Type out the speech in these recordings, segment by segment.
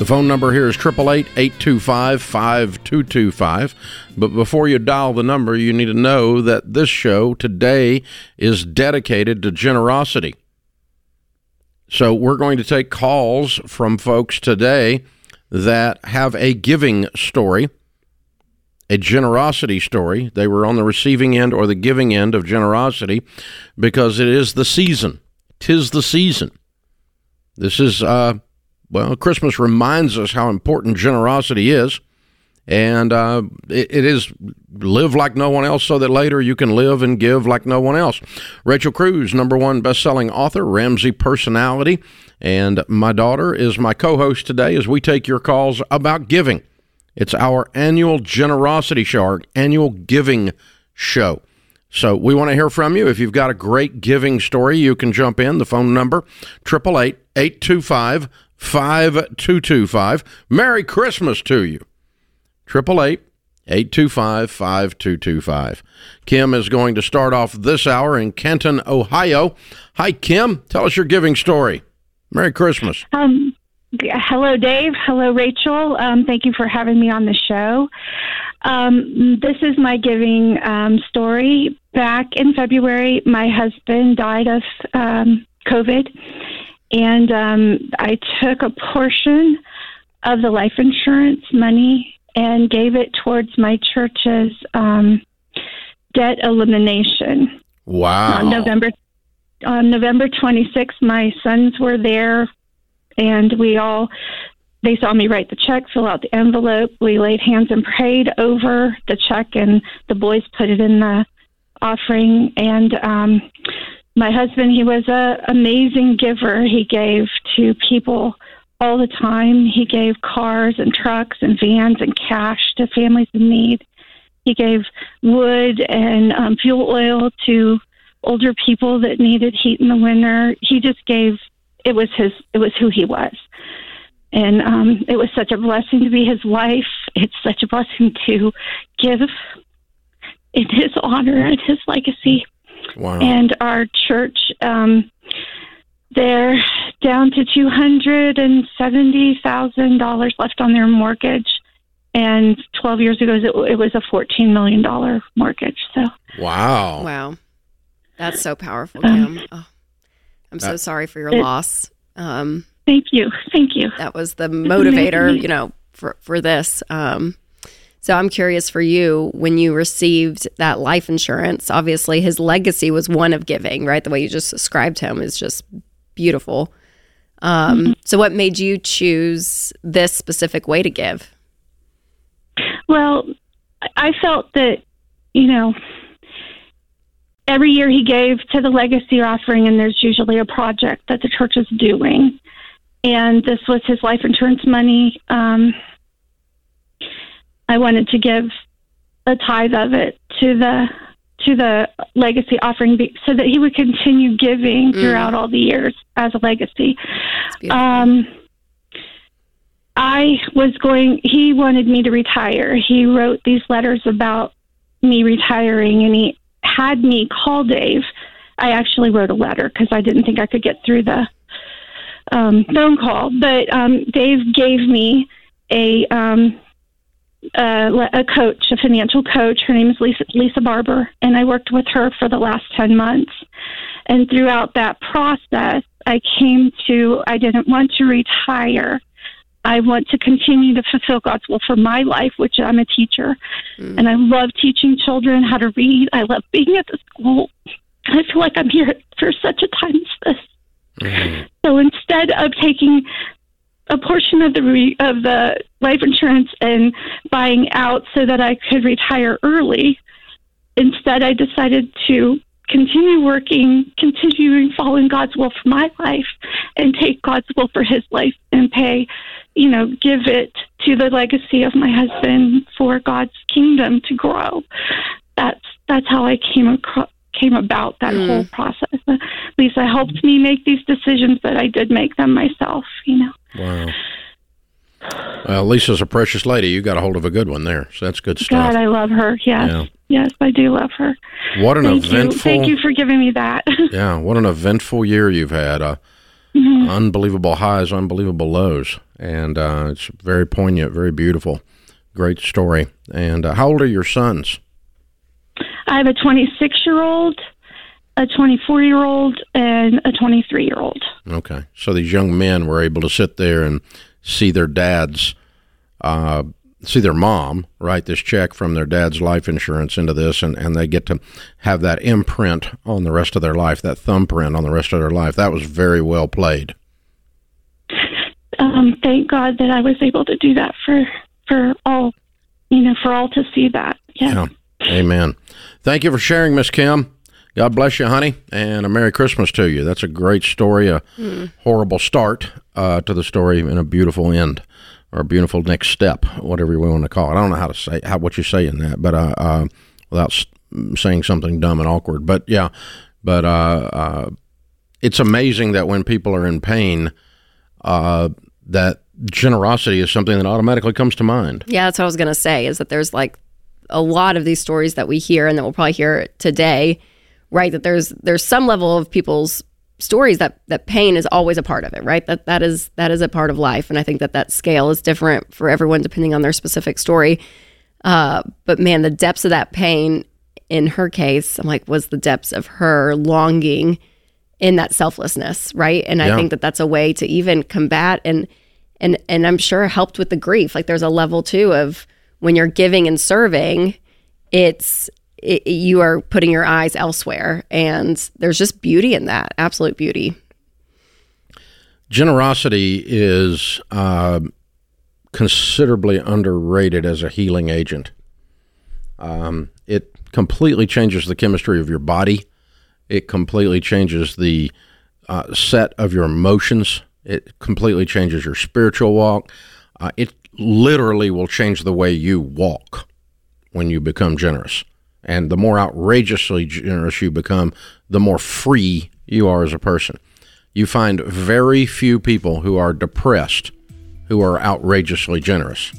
The phone number here is 888 825 5225. But before you dial the number, you need to know that this show today is dedicated to generosity. So we're going to take calls from folks today that have a giving story, a generosity story. They were on the receiving end or the giving end of generosity because it is the season. Tis the season. This is uh, well, Christmas reminds us how important generosity is. And uh, it, it is live like no one else so that later you can live and give like no one else. Rachel Cruze, number one best-selling author, Ramsey personality, and my daughter is my co-host today as we take your calls about giving. It's our annual generosity show, our annual giving show. So we want to hear from you. If you've got a great giving story, you can jump in. The phone number, 888 825 5225. Merry Christmas to you. 888 825 5225. Kim is going to start off this hour in Canton, Ohio. Hi, Kim. Tell us your giving story. Merry Christmas. Um, hello, Dave. Hello, Rachel. Um, thank you for having me on the show. Um, this is my giving um, story. Back in February, my husband died of um, COVID and um, I took a portion of the life insurance money and gave it towards my church's um, debt elimination. Wow! On November on November 26th, my sons were there, and we all they saw me write the check, fill out the envelope. We laid hands and prayed over the check, and the boys put it in the offering. And um, my husband, he was a amazing giver. He gave to people all the time. He gave cars and trucks and vans and cash to families in need. He gave wood and um, fuel oil to older people that needed heat in the winter. He just gave. It was his. It was who he was, and um, it was such a blessing to be his wife. It's such a blessing to give in his honor and his legacy. Wow. And our church, um, they're down to two hundred and seventy thousand dollars left on their mortgage, and twelve years ago it, it was a fourteen million dollar mortgage. So wow, wow, that's so powerful, um, Oh, I'm so sorry for your it, loss. Um, thank you, thank you. That was the motivator, you know, for for this. Um, so I'm curious for you when you received that life insurance. Obviously, his legacy was one of giving, right? The way you just described him is just beautiful. Um, mm-hmm. So, what made you choose this specific way to give? Well, I felt that, you know, every year he gave to the legacy offering, and there's usually a project that the church is doing. And this was his life insurance money. Um, I wanted to give a tithe of it to the to the legacy offering be, so that he would continue giving mm. throughout all the years as a legacy. Um, I was going. He wanted me to retire. He wrote these letters about me retiring, and he had me call Dave. I actually wrote a letter because I didn't think I could get through the um, phone call. But um, Dave gave me a um, uh, a coach, a financial coach. Her name is Lisa, Lisa Barber, and I worked with her for the last 10 months. And throughout that process, I came to I didn't want to retire. I want to continue to fulfill God's will for my life, which I'm a teacher. Mm. And I love teaching children how to read. I love being at the school. I feel like I'm here for such a time as this. Mm. So instead of taking a portion of the re- of the life insurance and buying out so that I could retire early. Instead, I decided to continue working, continuing following God's will for my life, and take God's will for His life and pay, you know, give it to the legacy of my husband for God's kingdom to grow. That's that's how I came across came about that Mm. whole process. Lisa helped me make these decisions, but I did make them myself. You know. Wow. Well, Lisa's a precious lady. You got a hold of a good one there. So that's good stuff. God, I love her. Yes, Yeah. yes, I do love her. what an Thank you. eventful Thank you for giving me that. Yeah, what an eventful year you've had. Uh, Mm-hmm. Unbelievable highs, unbelievable lows, and uh, it's very poignant, very beautiful, great story. And uh, how old are your sons? I have a 26 year old, a 24 year old, and a 23 year old. Okay, so these young men were able to sit there and see their dads, uh, see their mom write this check from their dad's life insurance into this, and, and they get to have that imprint on the rest of their life, that thumbprint on the rest of their life. That was very well played. Um, thank God that I was able to do that for for all, you know, for all to see that. Yeah. Yeah. Amen. Thank you for sharing, Miss Kim. God bless you, honey, and a Merry Christmas to you. That's a great story, a horrible start uh, to the story, and a beautiful end, or a beautiful next step, whatever we want to call it. I don't know how to say how what you say in that, but uh, uh, without saying something dumb and awkward. But yeah, but uh, uh, it's amazing that when people are in pain, uh, that generosity is something that automatically comes to mind. Yeah, that's what I was going to say is that there's like a lot of these stories that we hear and that we'll probably hear today, right? That there's there's some level of people's stories that that pain is always a part of it, right? That that is that is a part of life and I think that that scale is different for everyone depending on their specific story. Uh, but man, the depths of that pain in her case, I'm like was the depths of her longing in that selflessness, right? And I think that that's a way to even combat and and and I'm sure helped with the grief. Like there's a level too of when you're giving and serving, it's it, you are putting your eyes elsewhere, and there's just beauty in that, absolute beauty. Generosity is uh, considerably underrated as a healing agent. Um, it completely changes the chemistry of your body. It completely changes the uh, set of your emotions. It completely changes your spiritual walk. Uh, it literally will change the way you walk when you become generous. And the more outrageously generous you become, the more free you are as a person. You find very few people who are depressed who are outrageously generous.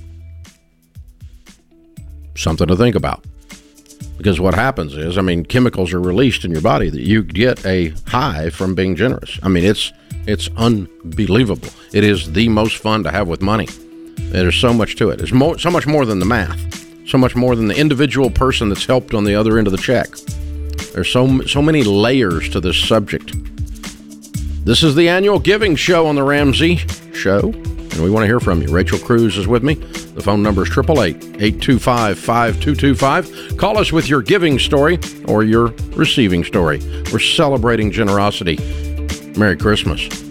Something to think about. Because what happens is, I mean, chemicals are released in your body that you get a high from being generous. I mean, it's it's unbelievable. It is the most fun to have with money. There's so much to it. It's more, so much more than the math. So much more than the individual person that's helped on the other end of the check. There's so so many layers to this subject. This is the annual giving show on the Ramsey Show, and we want to hear from you. Rachel Cruze is with me. The phone number is 888 825 5225. Call us with your giving story or your receiving story. We're celebrating generosity. Merry Christmas.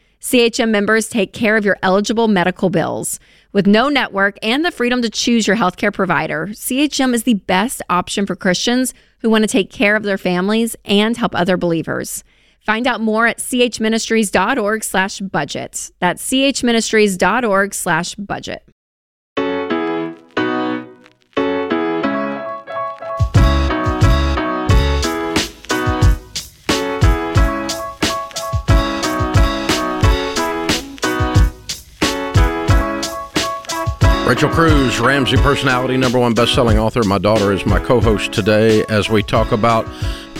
CHM members take care of your eligible medical bills. With no network and the freedom to choose your healthcare provider, CHM is the best option for Christians who want to take care of their families and help other believers. Find out more at chministries.org slash budget. That's chministries.org slash budget. Rachel Cruze, Ramsey personality, number one best-selling author. My daughter is my co-host today as we talk about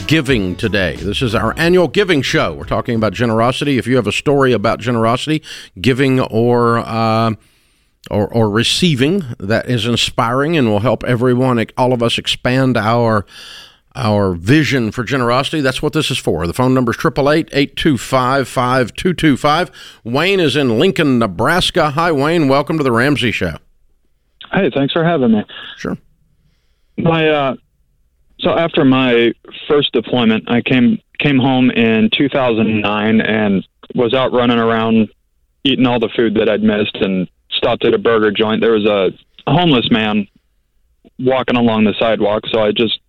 giving today. This is our annual giving show. We're talking about generosity. If you have a story about generosity, giving or uh, or, or receiving that is inspiring and will help everyone, all of us, expand our our vision for generosity. That's what this is for. The phone number is 888-825-5225. Wayne is in Lincoln, Nebraska. Hi, Wayne. Welcome to the Ramsey Show. Hey, thanks for having me. Sure. My uh, so after my first deployment, I came came home in 2009 and was out running around eating all the food that I'd missed and stopped at a burger joint. There was a, a homeless man walking along the sidewalk, so I just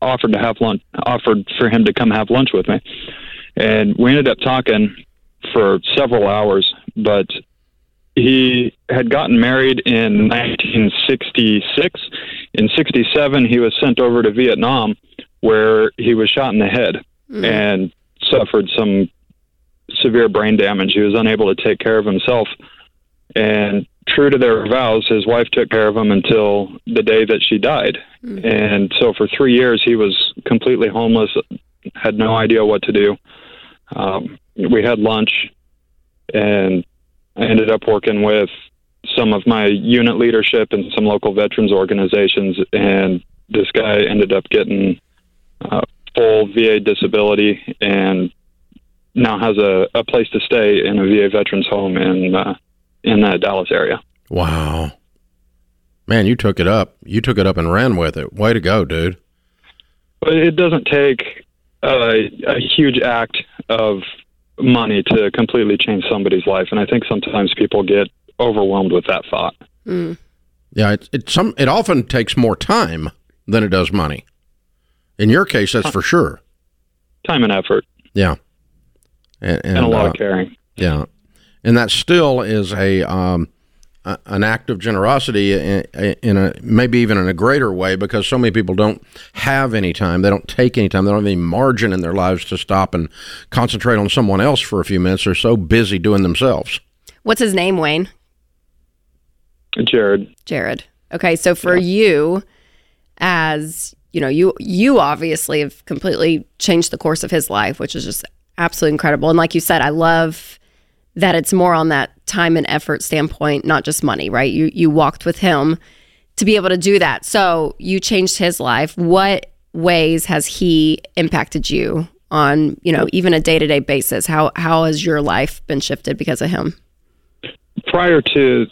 offered to have lunch, offered for him to come have lunch with me, and we ended up talking for several hours. But he had gotten married in 1966. In 67, he was sent over to Vietnam, where he was shot in the head mm. and suffered some severe brain damage. He was unable to take care of himself. And true to their vows, his wife took care of him until the day that she died. Mm. And so for three years, he was completely homeless, had no idea what to do. Um, we had lunch, and I ended up working with some of my unit leadership and some local veterans organizations. And this guy ended up getting uh, full VA disability and now has a, a place to stay in a VA veterans home in uh, in the Dallas area. Wow, man, you took it up. You took it up and ran with it. Way to go, dude. But it doesn't take a, a huge act of money to completely change somebody's life, and I think sometimes people get overwhelmed with that thought. Mm. Yeah, it, it some it often takes more time than it does money. In your case, that's for sure. Time and effort. Yeah and, and, and a lot uh, of caring. Yeah, and that still is a um, an act of generosity in, in, a maybe even in a greater way because so many people don't have any time. They don't take any time. They don't have any margin in their lives to stop and concentrate on someone else for a few minutes. They're so busy doing themselves. What's his name, Wayne? Jared. Jared. Okay, so for yeah. you, as you know, you you obviously have completely changed the course of his life, which is just absolutely incredible. And like you said, I love that it's more on that time and effort standpoint, not just money, right? You you walked with him to be able to do that. So you changed his life. What ways has he impacted you on, you know, even a day-to-day basis? How how has your life been shifted because of him? Prior to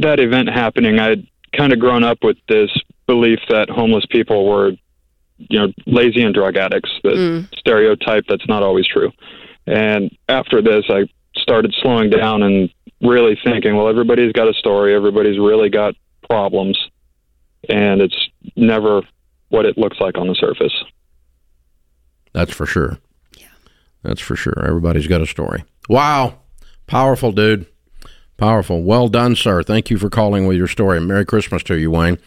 that event happening, I'd kind of grown up with this belief that homeless people were you know lazy and drug addicts the mm. stereotype that's not always true and after this i started slowing down and really thinking well everybody's got a story everybody's really got problems and it's never what it looks like on the surface that's for sure yeah that's for sure everybody's got a story wow powerful dude Powerful. Well done, sir. Thank you for calling with your story. Merry Christmas to you, Wayne.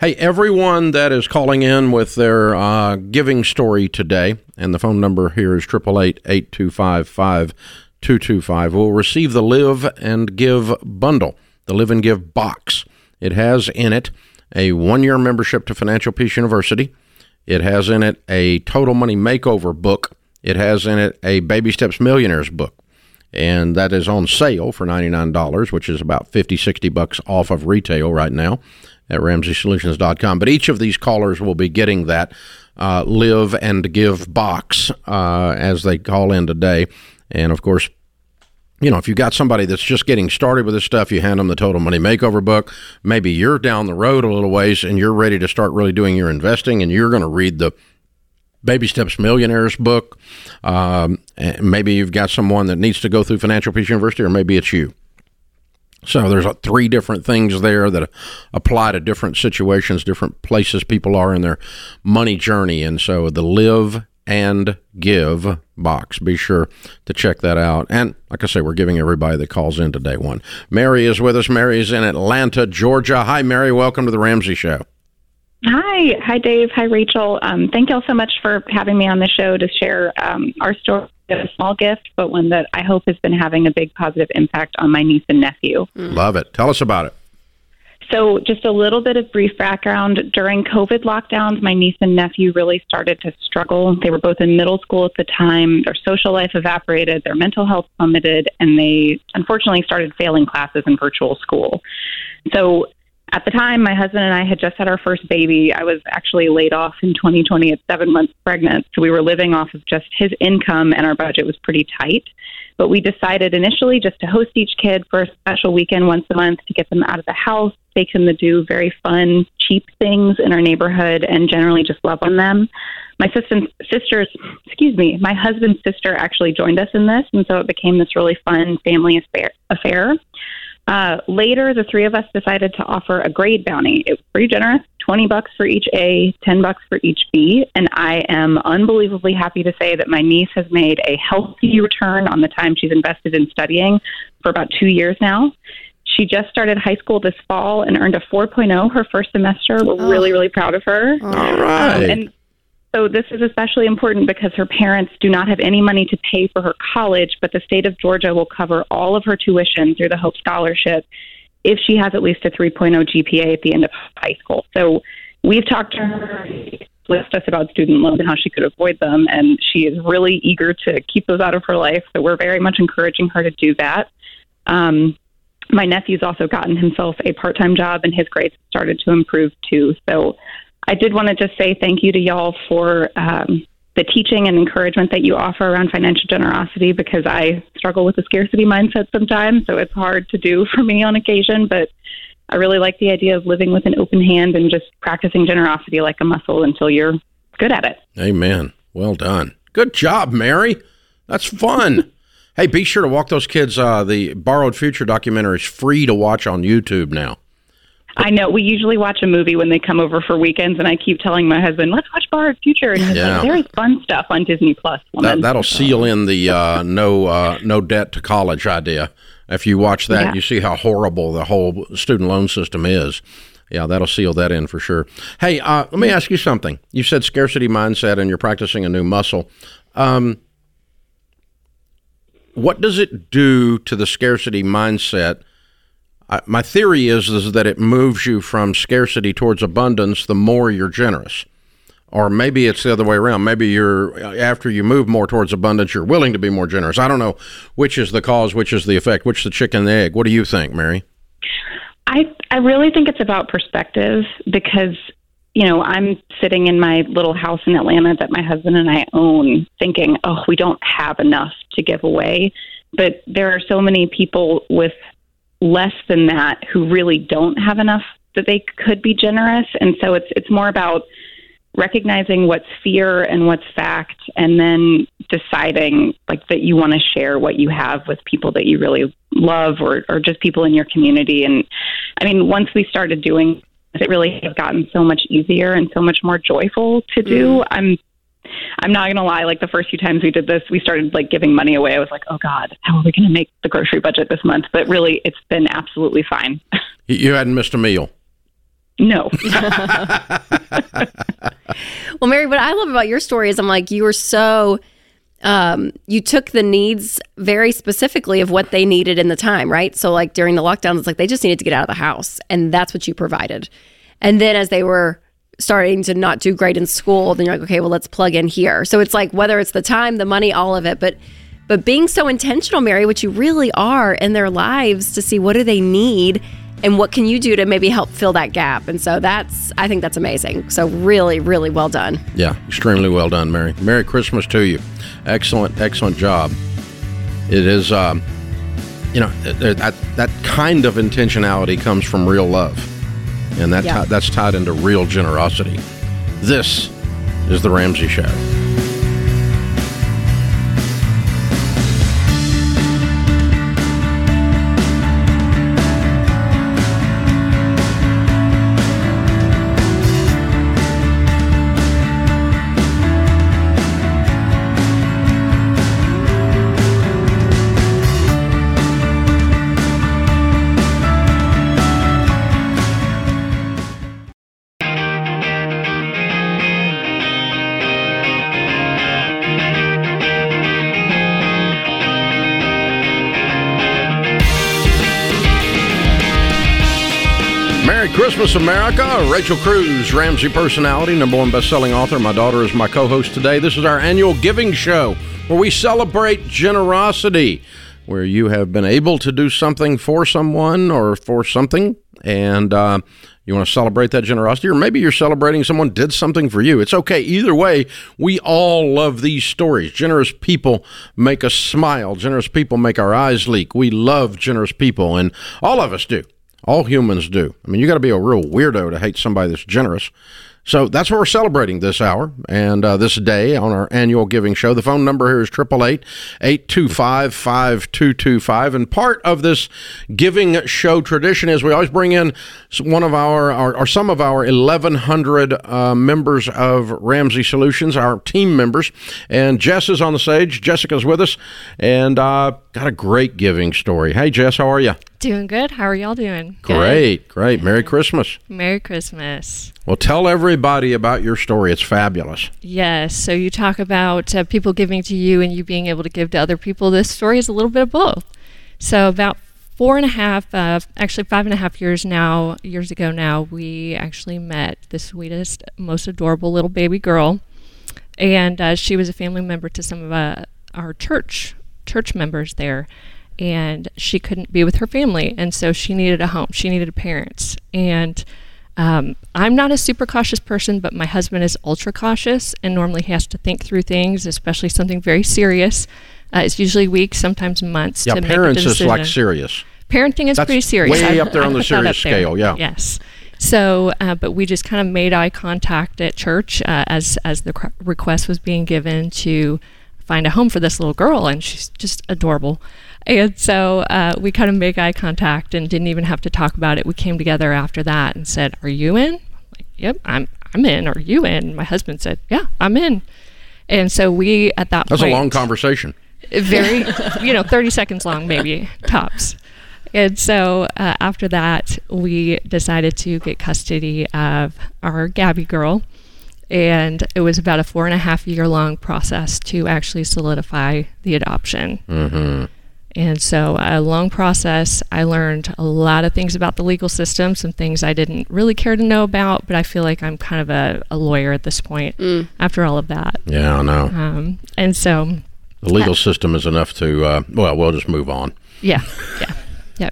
Hey, everyone that is calling in with their uh, giving story today, and the phone number here is 888 825 5225, will receive the Live and Give bundle, the Live and Give box. It has in it a one year membership to Financial Peace University. It has in it a Total Money Makeover book. It has in it a Baby Steps Millionaires book and that is on sale for $99, which is about 50, 60 bucks off of retail right now at RamseySolutions.com. But each of these callers will be getting that uh, live and give box uh, as they call in today. And of course, you know, if you've got somebody that's just getting started with this stuff, you hand them the Total Money Makeover book. Maybe you're down the road a little ways and you're ready to start really doing your investing, and you're going to read the Baby Steps Millionaires book. Um, maybe you've got someone that needs to go through Financial Peace University, or maybe it's you. So there's three different things there that apply to different situations, different places people are in their money journey. And so the live and give box. Be sure to check that out. And like I say, we're giving everybody that calls in today one. Mary is with us. Mary is in Atlanta, Georgia. Hi, Mary. Welcome to the Ramsey Show. Hi, hi, Dave. Hi, Rachel. Um, thank you all so much for having me on the show to share um, our story. A small gift, but one that I hope has been having a big positive impact on my niece and nephew. Mm. Love it. Tell us about it. So, just a little bit of brief background. During COVID lockdowns, my niece and nephew really started to struggle. They were both in middle school at the time. Their social life evaporated, their mental health plummeted, and they unfortunately started failing classes in virtual school. So, at the time, my husband and I had just had our first baby. I was actually laid off in 2020 at seven months pregnant. So we were living off of just his income, and our budget was pretty tight. But we decided initially just to host each kid for a special weekend once a month to get them out of the house, him to do very fun, cheap things in our neighborhood and generally just love on them. My sister's, sisters, excuse me, my husband's sister actually joined us in this, and so it became this really fun family affair. Uh, later, the three of us decided to offer a grade bounty. It was pretty generous 20 bucks for each A, 10 bucks for each B. And I am unbelievably happy to say that my niece has made a healthy return on the time she's invested in studying for about two years now. She just started high school this fall and earned a 4.0 her first semester. We're oh. really, really proud of her. All right. Um, and so this is especially important because her parents do not have any money to pay for her college, but the state of Georgia will cover all of her tuition through the Hope Scholarship if she has at least a 3.0 GPA at the end of high school. So we've talked to her with us about student loans and how she could avoid them, and she is really eager to keep those out of her life. So we're very much encouraging her to do that. Um, my nephew's also gotten himself a part-time job, and his grades started to improve too. So I did want to just say thank you to y'all for um, the teaching and encouragement that you offer around financial generosity because I struggle with a scarcity mindset sometimes. So it's hard to do for me on occasion, but I really like the idea of living with an open hand and just practicing generosity like a muscle until you're good at it. Amen. Well done. Good job, Mary. That's fun. Hey, be sure to walk those kids. Uh, the Borrowed Future documentary is free to watch on YouTube now. I know. We usually watch a movie when they come over for weekends, and I keep telling my husband, "Let's watch Borrowed Future." And he's yeah. like, "There is fun stuff on Disney Plus." That, will seal in the uh, no uh, no debt to college idea. If you watch that, yeah. you see how horrible the whole student loan system is. Yeah, that'll seal that in for sure. Hey, uh, let me ask you something. You said scarcity mindset, and you're practicing a new muscle. Um, what does it do to the scarcity mindset? I, my theory is is that it moves you from scarcity towards abundance the more you're generous. Or maybe it's the other way around. Maybe you're uh, after you move more towards abundance you're willing to be more generous. I don't know which is the cause which is the effect which is the chicken and the egg. What do you think mary? I i really think it's about perspective because you know i'm sitting in my little house in atlanta that my husband and i own thinking oh we don't have enough to give away. But there are so many people with less than that who really don't have enough that they could be generous. And so it's it's more about recognizing what's fear and what's fact and then deciding like that you want to share what you have with people that you really love or or just people in your community. And i mean once we started doing it really has gotten so much easier and so much more joyful to do mm. i'm I'm not gonna lie. Like the first few times we did this, we started like giving money away. I was like, oh god, how are we gonna make the grocery budget this month? But really, it's been absolutely fine. You hadn't missed a meal. No. well, Mary, what I love about your story is I'm like, you were so, um, you took the needs very specifically of what they needed in the time, right? So, like during the lockdowns, it's like they just needed to get out of the house, and that's what you provided. And then as they were starting to not do great in school, then you're like, okay, well, let's plug in here. So it's like whether it's the time, the money, all of it, but but being so intentional, Mary, which you really are in their lives to see what do they need and what can you do to maybe help fill that gap. And so that's I think that's amazing. So really, really well done. Yeah, extremely well done, Mary. Merry Christmas to you. Excellent, excellent job. It is um, you know, that that kind of intentionality comes from real love and that yeah. t- that's tied into real generosity. This is the Ramsey Show. Christmas America. Rachel Cruze, Ramsey personality, number one best-selling author. My daughter is my co-host today. This is our annual giving show where we celebrate generosity, where you have been able to do something for someone or for something, and uh, you want to celebrate that generosity, or maybe you're celebrating someone did something for you. It's okay. Either way, we all love these stories. Generous people make us smile. Generous people make our eyes leak. We love generous people, and all of us do. All humans do. I mean, you got to be a real weirdo to hate somebody that's generous. So that's what we're celebrating this hour and uh, this day on our annual giving show. The phone number here is 888 825 5225. And part of this giving show tradition is we always bring in one of our, our or some of our 1,100 uh, members of Ramsey Solutions, our team members. And Jess is on the stage. Jessica's with us and uh, got a great giving story. Hey, Jess, how are you? Doing good. How are y'all doing? Great, good. great. Merry Christmas. Merry Christmas. Well, tell everybody about your story. It's fabulous. Yes. So you talk about uh, people giving to you and you being able to give to other people. This story is a little bit of both. So about four and a half, uh, actually five and a half years now, years ago now, we actually met the sweetest, most adorable little baby girl, and uh, she was a family member to some of uh, our church church members there and she couldn't be with her family and so she needed a home she needed parents and um, i'm not a super cautious person but my husband is ultra cautious and normally has to think through things especially something very serious. Uh, it's usually weeks sometimes months yeah to parents make a decision. is like serious. Parenting is That's pretty serious. way up there on the serious scale yeah. Yes. So, uh, but we just kind of made eye contact at church uh, as as the request was being given to find a home for this little girl, and she's just adorable. And so uh, we kind of make eye contact and didn't even have to talk about it. We came together after that and said, "Are you in?" I'm like, "Yep, I'm. I'm in. Are you in?" My husband said, "Yeah, I'm in." And so we at that That's point, a long conversation. very, you know, 30 seconds long, maybe tops. And so uh, after that, we decided to get custody of our Gabby girl. And it was about a four and a half year long process to actually solidify the adoption. Mm-hmm. And so, a long process. I learned a lot of things about the legal system, some things I didn't really care to know about, but I feel like I'm kind of a, a lawyer at this point Mm. after all of that. Yeah, I know. Um, and so, The legal system is enough to, uh, well, we'll just move on. Yeah, yeah, yeah.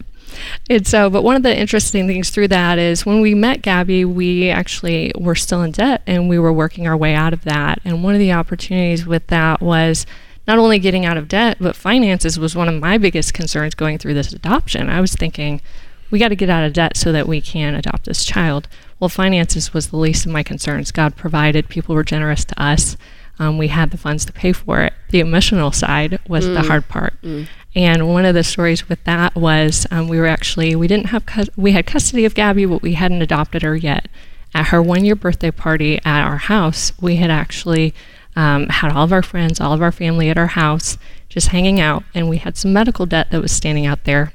And so, but one of the interesting things through that is when we met Gabby, we actually were still in debt and we were working our way out of that. And one of the opportunities with that was not only getting out of debt, but finances was one of my biggest concerns going through this adoption. I was thinking, we got to get out of debt so that we can adopt this child. Well, finances was the least of my concerns. God provided, people were generous to us. Um, we had the funds to pay for it. The emotional side was the hard part. And one of the stories with that was um, we were actually we didn't have cus- we had custody of Gabby, but we hadn't adopted her yet. At her one year birthday party at our house, we had actually um, had all of our friends, all of our family at our house, just hanging out, and we had some medical debt that was standing out there.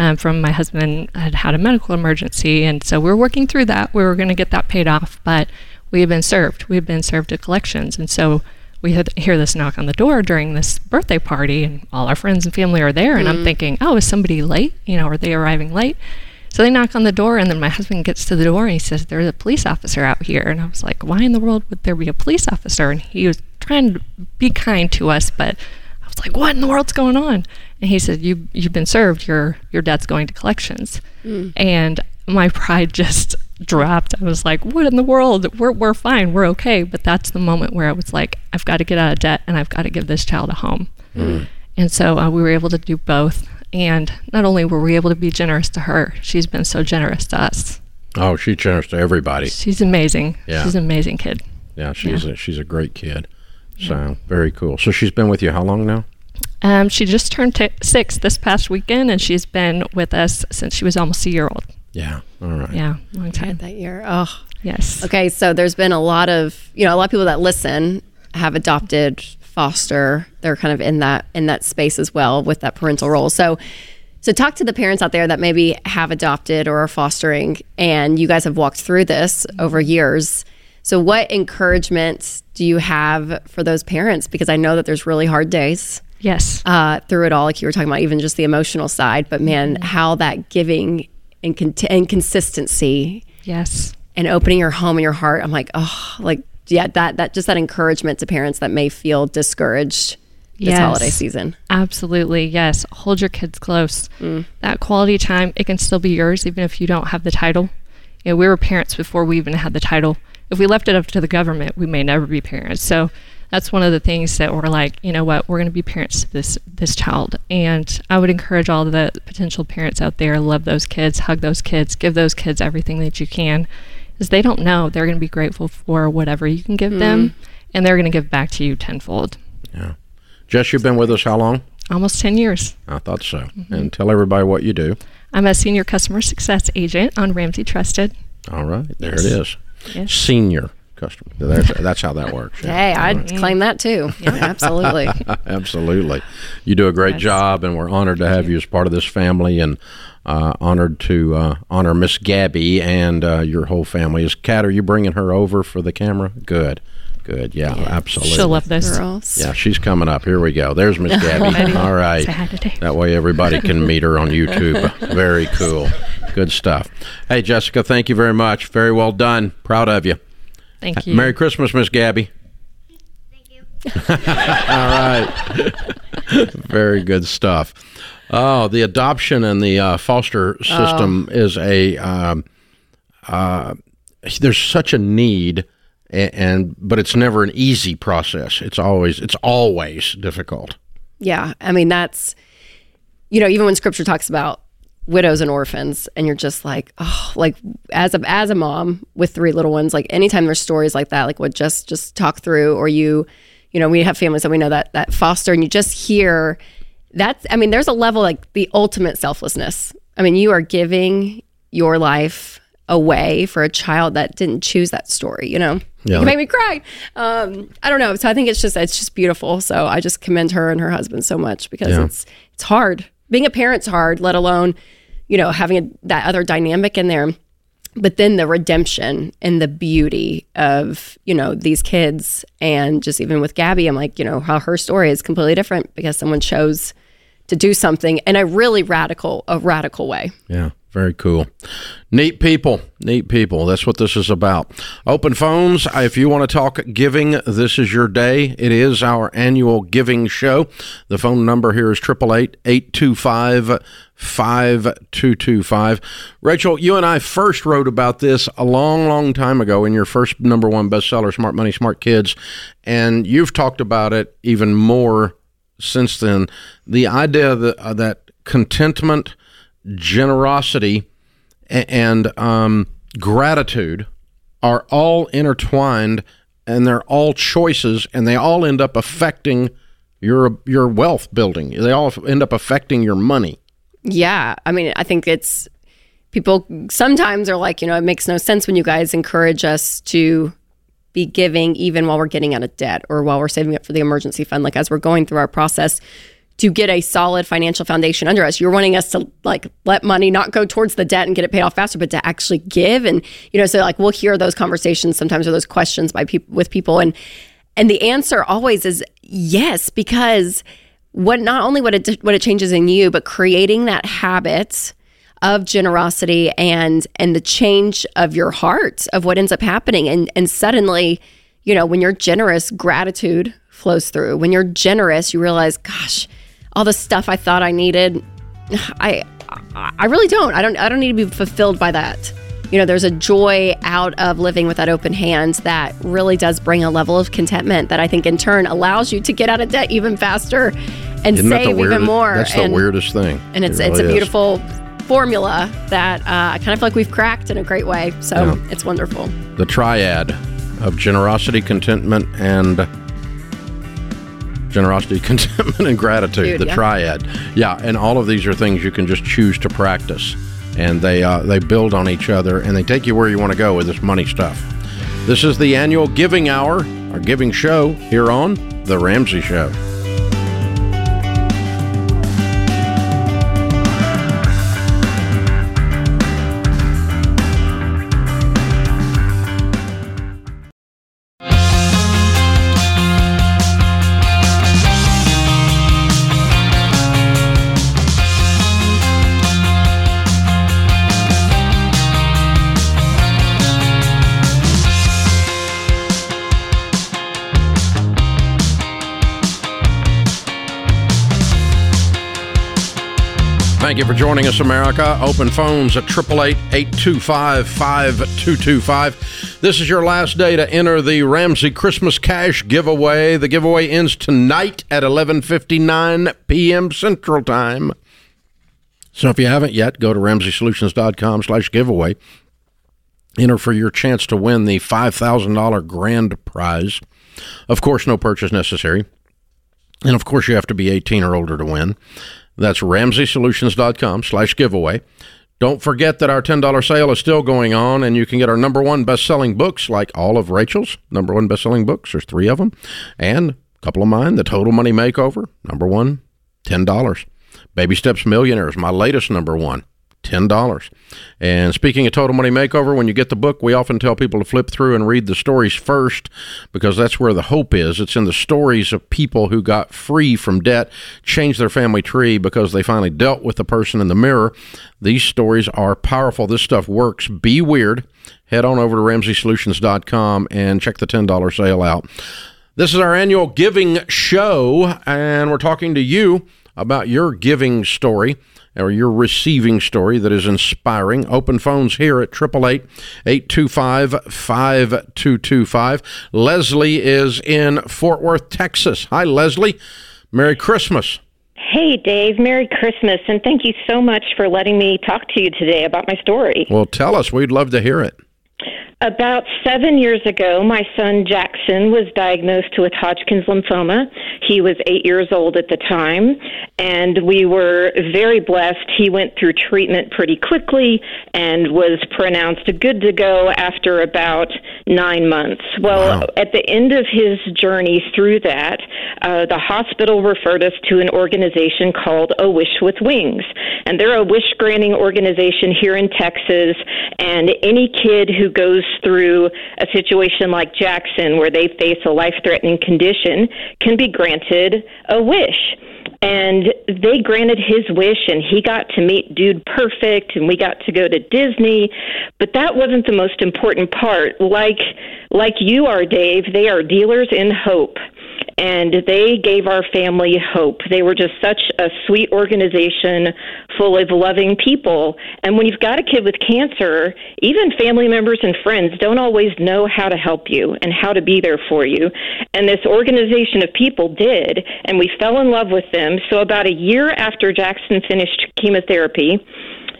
Um, from my husband had had a medical emergency, and so we were working through that. We were going to get that paid off, but we had been served. We had been served to collections, and so we had hear this knock on the door during this birthday party, and all our friends and family are there. And I'm thinking, oh, is somebody late? You know, are they arriving late? So they knock on the door, and then my husband gets to the door and he says, There's a police officer out here. And I was like, Why in the world would there be a police officer? And he was trying to be kind to us, but I was like, What in the world's going on? And he said, you, You've been served. Your, your debt's going to collections. And my pride just dropped. I was like, What in the world? We're, we're fine. We're okay. But that's the moment where I was like, I've got to get out of debt and I've got to give this child a home. And so uh, we were able to do both. And not only were we able to be generous to her, she's been so generous to us. Oh, she's generous to everybody. She's amazing. Yeah. She's an amazing kid. Yeah, she's A, she's a great kid. So very cool. So she's been with you how long now? Um, she just turned t- six this past weekend, and she's been with us since she was almost a year old. Yeah. All right. Yeah, long time. that year. Oh, Yes. okay. So there's been a lot of you know a lot of people that listen have adopted, foster. They're kind of in that in that space as well with that parental role. So. So talk to the parents out there that maybe have adopted or are fostering and you guys have walked through this over years. So what encouragement do you have for those parents because I know that there's really hard days Yes. uh, through it all, like you were talking about, even just the emotional side. But man, how that giving and, con- and consistency Yes. and opening your home and your heart, I'm like, oh, like yeah, that that just that encouragement to parents that may feel discouraged this Yes. holiday season. Absolutely. Yes. Hold your kids close. Mm. That quality time, it can still be yours even if you don't have the title. You know, we were parents before we even had the title. If we left it up to the government, we may never be parents. So that's one of the things that we're like, you know what, we're going to be parents to this this child, and I would encourage all the potential parents out there love those kids, hug those kids, give those kids everything that you can, because they don't know they're going to be grateful for whatever you can give mm. them, and they're going to give back to you tenfold. Yeah, Jess, you've been with us how long? Almost ten years. I thought so. Mm-hmm. And tell everybody what you do. I'm a senior customer success agent on Ramsey Trusted. All right, there yes. it is. Yes. Senior customer. That's, that's how that works. Yeah. Hey, I'd right. claim that too. Yeah, absolutely. absolutely. You do a great yes. job, and we're honored to have you as part of this family and uh, honored to uh, honor Miss Gabby and uh, your whole family. Is Kat, are you bringing her over for the camera? Good. Good. Yeah, yeah. absolutely. She'll love this. Girls. Yeah, she's coming up. Here we go. There's Miss Gabby. All right. That way everybody can meet her on YouTube. Very cool. Good stuff. Hey, Jessica, thank you very much. Very well done. Proud of you. Thank you. Merry Christmas, Miss Gabby. Thank you. All right. Very good stuff. Oh, the adoption and the uh, foster system oh. is a. Um, uh, there's such a need and, and but it's never an easy process. It's always it's always difficult. Yeah, I mean that's you know even when Scripture talks about widows and orphans and you're just like oh like as a as a mom with three little ones like anytime there's stories like that like what just just talk through or you you know we have families that we know that that foster and you just hear that's i mean there's a level like the ultimate selflessness i mean you are giving your life away for a child that didn't choose that story you know yeah. You make me cry. Um, I don't know. So I think it's just it's just beautiful. So I just commend her and her husband so much because yeah. it's it's hard. Being a parent's hard, let alone you know having a, that other dynamic in there. But then the redemption and the beauty of you know these kids and just even with Gabby, I'm like you know how her story is completely different because someone chose to do something in a really radical a radical way. Yeah. Very cool. Neat people. Neat people. That's what this is about. Open phones. If you want to talk giving, this is your day. It is our annual giving show. The phone number here is 888 825 5225. Rachel, you and I first wrote about this a long, long time ago in your first number one bestseller, Smart Money, Smart Kids. And you've talked about it even more since then. The idea that, uh, that contentment generosity, and um, gratitude are all intertwined and they're all choices and they all end up affecting your your wealth building. They all end up affecting your money. Yeah, I mean, I think it's people sometimes are like, you know, it makes no sense when you guys encourage us to be giving even while we're getting out of debt or while we're saving up for the emergency fund like as we're going through our process to get a solid financial foundation under us. You're wanting us to like let money not go towards the debt and get it paid off faster, but to actually give. And you know, so like we'll hear those conversations sometimes or those questions by people with people, and and the answer always is yes, because what not only what it what it changes in you, but creating that habit of generosity and and the change of your heart of what ends up happening and and suddenly you know when you're generous gratitude flows through when you're generous you realize gosh all the stuff I thought I needed. I I really don't. I don't I don't need to be fulfilled by that. You know, there's a joy out of living with that open hand that really does bring a level of contentment that I think in turn allows you to get out of debt even faster and Isn't save weirdest, even more. That's the and, weirdest thing. And it's it really it's a beautiful is. formula that uh, I kind of feel like we've cracked in a great way. So yeah. it's wonderful. The triad of generosity, contentment, and generosity, contentment, and gratitude, Dude, the yeah. triad. Yeah, and all of these are things you can just choose to practice, and they uh, they build on each other, and they take you where you want to go with this money stuff. This is the annual Giving Hour, our giving show here on the Ramsey Show. Thank you for joining us, America. Open phones at 888 825 5225. This is your last day to enter the Ramsey Christmas Cash giveaway. The giveaway ends tonight at 11:59 p.m. Central Time. So if you haven't yet, go to ramseysolutions.com slash giveaway. Enter for your chance to win the $5,000 grand prize. Of course, no purchase necessary. And of course, you have to be 18 or older to win. That's ramseysolutions.com slash giveaway. Don't forget that our $10 sale is still going on, and you can get our number one best-selling books, like all of Rachel's number one best-selling books. There's three of them. And a couple of mine, The Total Money Makeover, number one, $10. Baby Steps Millionaires, my latest number one. $10. And speaking of Total Money Makeover, when you get the book, we often tell people to flip through and read the stories first because that's where the hope is. It's in the stories of people who got free from debt, changed their family tree because they finally dealt with the person in the mirror. These stories are powerful. This stuff works. Be weird. Head on over to RamseySolutions.com and check the $10 sale out. This is our annual giving show, and we're talking to you about your giving story or your receiving story that is inspiring. Open phones here at 888 825 5225. Leslie is in Fort Worth, Texas. Hi, Leslie. Merry Christmas. Hey, Dave. Merry Christmas. And thank you so much for letting me talk to you today about my story. Well, tell us. We'd love to hear it. About seven years ago, my son Jackson was diagnosed with Hodgkin's lymphoma. He was eight years old at the time, and we were very blessed. He went through treatment pretty quickly and was pronounced good to go after about nine months. Well, wow. at the end of his journey through that, uh, the hospital referred us to an organization called A Wish with Wings. And they're a wish granting organization here in Texas, and any kid who goes through a situation like Jackson, where they face a life threatening condition, can be granted a wish. And they granted his wish, and he got to meet Dude Perfect, and we got to go to Disney. But that wasn't the most important part. Like, like you are, Dave, they are dealers in hope and they gave our family hope. They were just such a sweet organization full of loving people. And when you've got a kid with cancer, even family members and friends don't always know how to help you and how to be there for you. And this organization of people did, and we fell in love with them. So about a year after Jackson finished chemotherapy,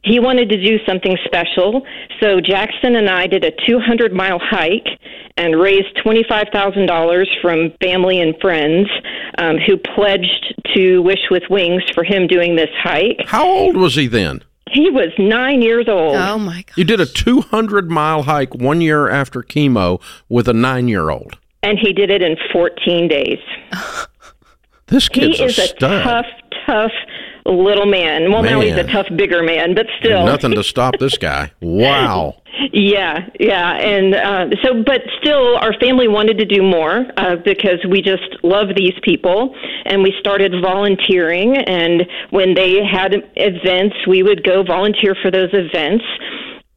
he wanted to do something special. So Jackson and I did a 200 mile hike and raised $25,000 from family and friends um, who pledged to Wish with Wings for him doing this hike. How old was he then? He was nine years old. Oh my god! You did a 200 mile hike one year after chemo with a nine year old, and he did it in 14 days. this kid he is a, a tough, tough little man. Well, man. now he's a tough, bigger man, but still. Nothing to stop this guy. Wow. Yeah, yeah, and uh, so, but still, our family wanted to do more uh, because we just love these people, and we started volunteering. And when they had events, we would go volunteer for those events.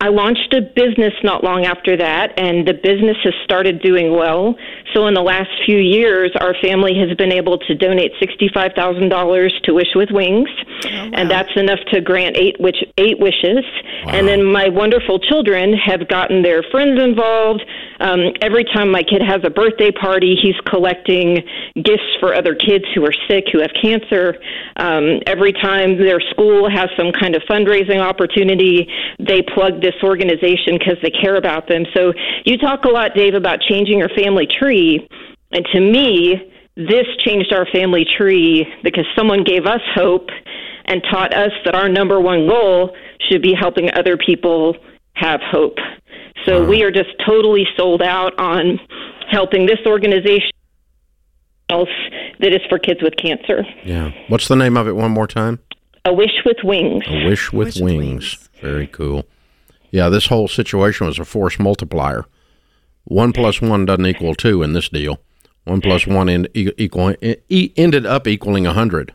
I launched a business not long after that, and the business has started doing well. So, in the last few years, our family has been able to donate $65,000 to Wish with Wings, oh, wow. and that's enough to grant eight, which, eight wishes. Wow. And then my wonderful children have gotten their friends involved. Um, every time my kid has a birthday party, he's collecting gifts for other kids who are sick, who have cancer. Um, every time their school has some kind of fundraising opportunity, they plug this organization because they care about them. So you talk a lot, Dave, about changing your family tree. And to me, this changed our family tree because someone gave us hope and taught us that our number one goal should be helping other people have hope. So we are just totally sold out on helping this organization else that is for kids with cancer. Yeah. What's the name of it one more time? A Wish with Wings. A Wish with, Wish wings. wings. Very cool. Yeah, this whole situation was a force multiplier. One plus one doesn't equal two in this deal. One plus one in, equal, ended up equaling a hundred.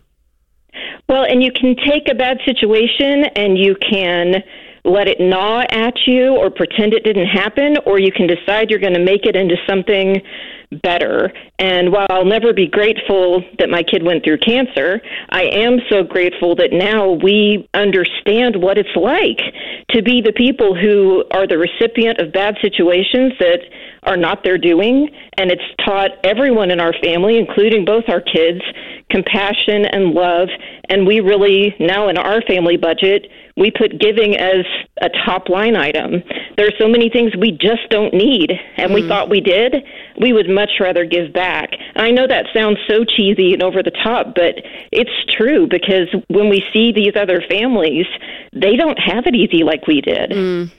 Well, and you can take a bad situation and you can let it gnaw at you or pretend it didn't happen, or you can decide you're going to make it into something better. And while I'll never be grateful that my kid went through cancer, I am so grateful that now we understand what it's like to be the people who are the recipient of bad situations that are not their doing. And it's taught everyone in our family, including both our kids, compassion and love. And we really, now in our family budget, we put giving as a top line item. There are so many things we just don't need, and mm. we thought we did. We would much rather give back. I know that sounds so cheesy and over the top, but it's true because when we see these other families, they don't have it easy like we did. Mm.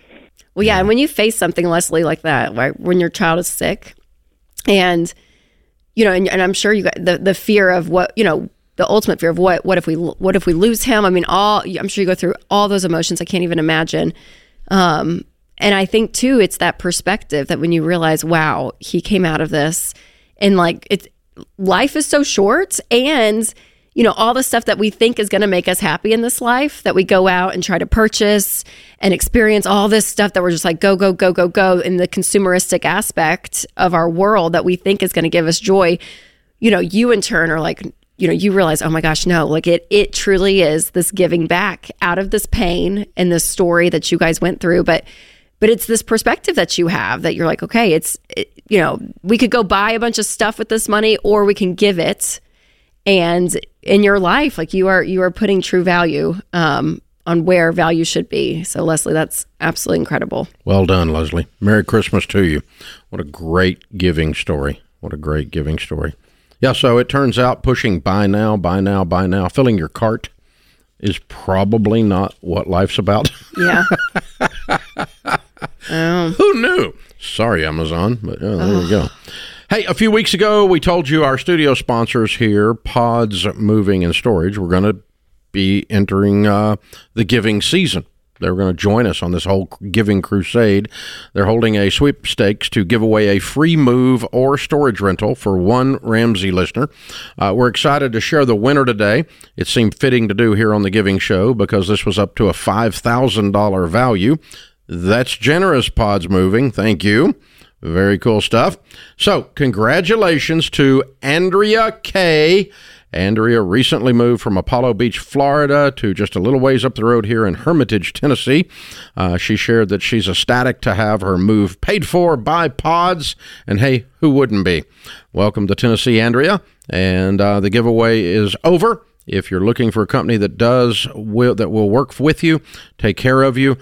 Well, yeah, and when you face something, Leslie, like that, right, when your child is sick, and you know, and, and I'm sure you got the the fear of what you know the ultimate fear of what what if we what if we lose him? I mean all i'm sure you go through all those emotions. I can't even imagine. Um, and i think too it's that perspective that when you realize wow he came out of this and like it's life is so short and you know all the stuff that we think is going to make us happy in this life that we go out and try to purchase and experience all this stuff that we're just like go go go go go in the consumeristic aspect of our world that we think is going to give us joy you know you in turn are like you know you realize oh my gosh no like it it truly is this giving back out of this pain and this story that you guys went through. But but it's this perspective that you have that you're like okay it's it, you know we could go buy a bunch of stuff with this money or we can give it. And in your life like you are you are putting true value um, on where value should be. So leslie that's absolutely incredible. Well done leslie. Merry christmas to you. What a great giving story. What a great giving story yeah, so it turns out pushing buy now, buy now, buy now, filling your cart is probably not what life's about. Yeah. um. Who knew? Sorry, Amazon, but there oh. you go. Hey, a few weeks ago, we told you our studio sponsors here, Pods Moving and Storage, we're going to be entering uh, the giving season. They're going to join us on this whole giving crusade. They're holding a sweepstakes to give away a free move or storage rental for one Ramsey listener. Uh, we're excited to share the winner today. It seemed fitting to do here on the Giving Show because this was up to a $5,000 value. That's generous, Pods Moving. Thank you. Very cool stuff. So, congratulations to Andrea K. Andrea recently moved from Apollo Beach, Florida, to just a little ways up the road here in Hermitage, Tennessee. Uh, she shared that she's ecstatic to have her move paid for by Pods, and hey, who wouldn't be? Welcome to Tennessee, Andrea, and uh, the giveaway is over. If you're looking for a company that does will, that will work with you, take care of you,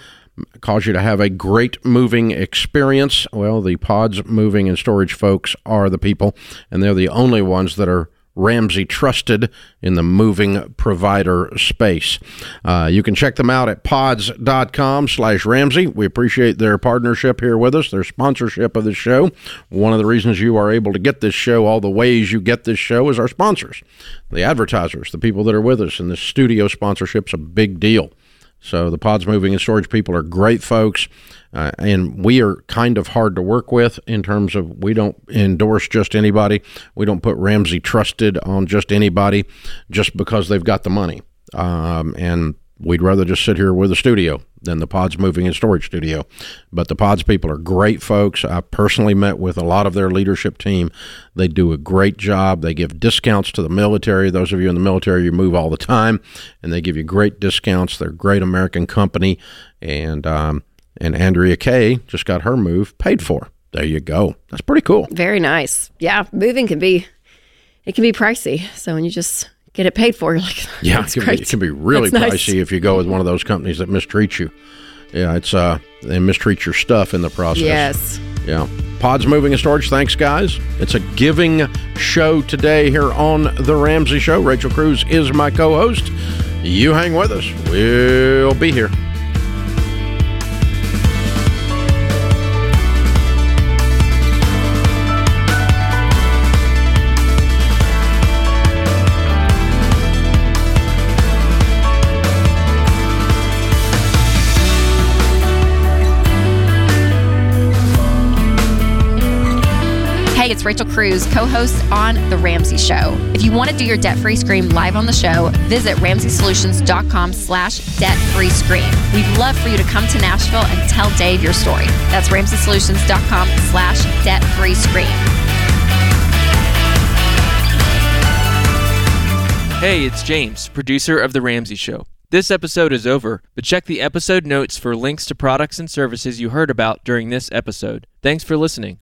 cause you to have a great moving experience. Well, the pods moving and storage folks are the people, and they're the only ones that are Ramsey trusted in the moving provider space. Uh, you can check them out at pods.com slash Ramsey. We appreciate their partnership here with us, their sponsorship of the show. One of the reasons you are able to get this show, all the ways you get this show, is our sponsors, the advertisers, the people that are with us. And the studio sponsorship's a big deal. So the Pods Moving and Storage people are great folks. Uh, and we are kind of hard to work with in terms of we don't endorse just anybody. We don't put Ramsey Trusted on just anybody just because they've got the money. Um, and we'd rather just sit here with a studio than the Pods Moving and Storage Studio. But the Pods people are great folks. I personally met with a lot of their leadership team. They do a great job. They give discounts to the military. Those of you in the military, you move all the time, and they give you great discounts. They're a great American company. And, um, and Andrea Kay just got her move paid for. There you go. That's pretty cool. Very nice. Yeah, moving can be it can be pricey. So when you just get it paid for, you're like, yeah, it can, be, it can, be, really that's pricey nice. if you go with one of those companies that mistreat you. Yeah, it's uh they mistreat your stuff in the process. Yes. Yeah. Pods moving and storage. Thanks, guys. It's a giving show today here on the Ramsey Show. Rachel Cruze is my co-host. You hang with us. We'll be here. Rachel Cruze, co hosts on The Ramsey Show. If you want to do your debt-free scream live on the show, visit ramseysolutions.com slash debt-free scream. We'd love for you to come to Nashville and tell Dave your story. That's ramseysolutions.com slash debt-free scream. Hey, it's James, producer of The Ramsey Show. This episode is over, but check the episode notes for links to products and services you heard about during this episode. Thanks for listening.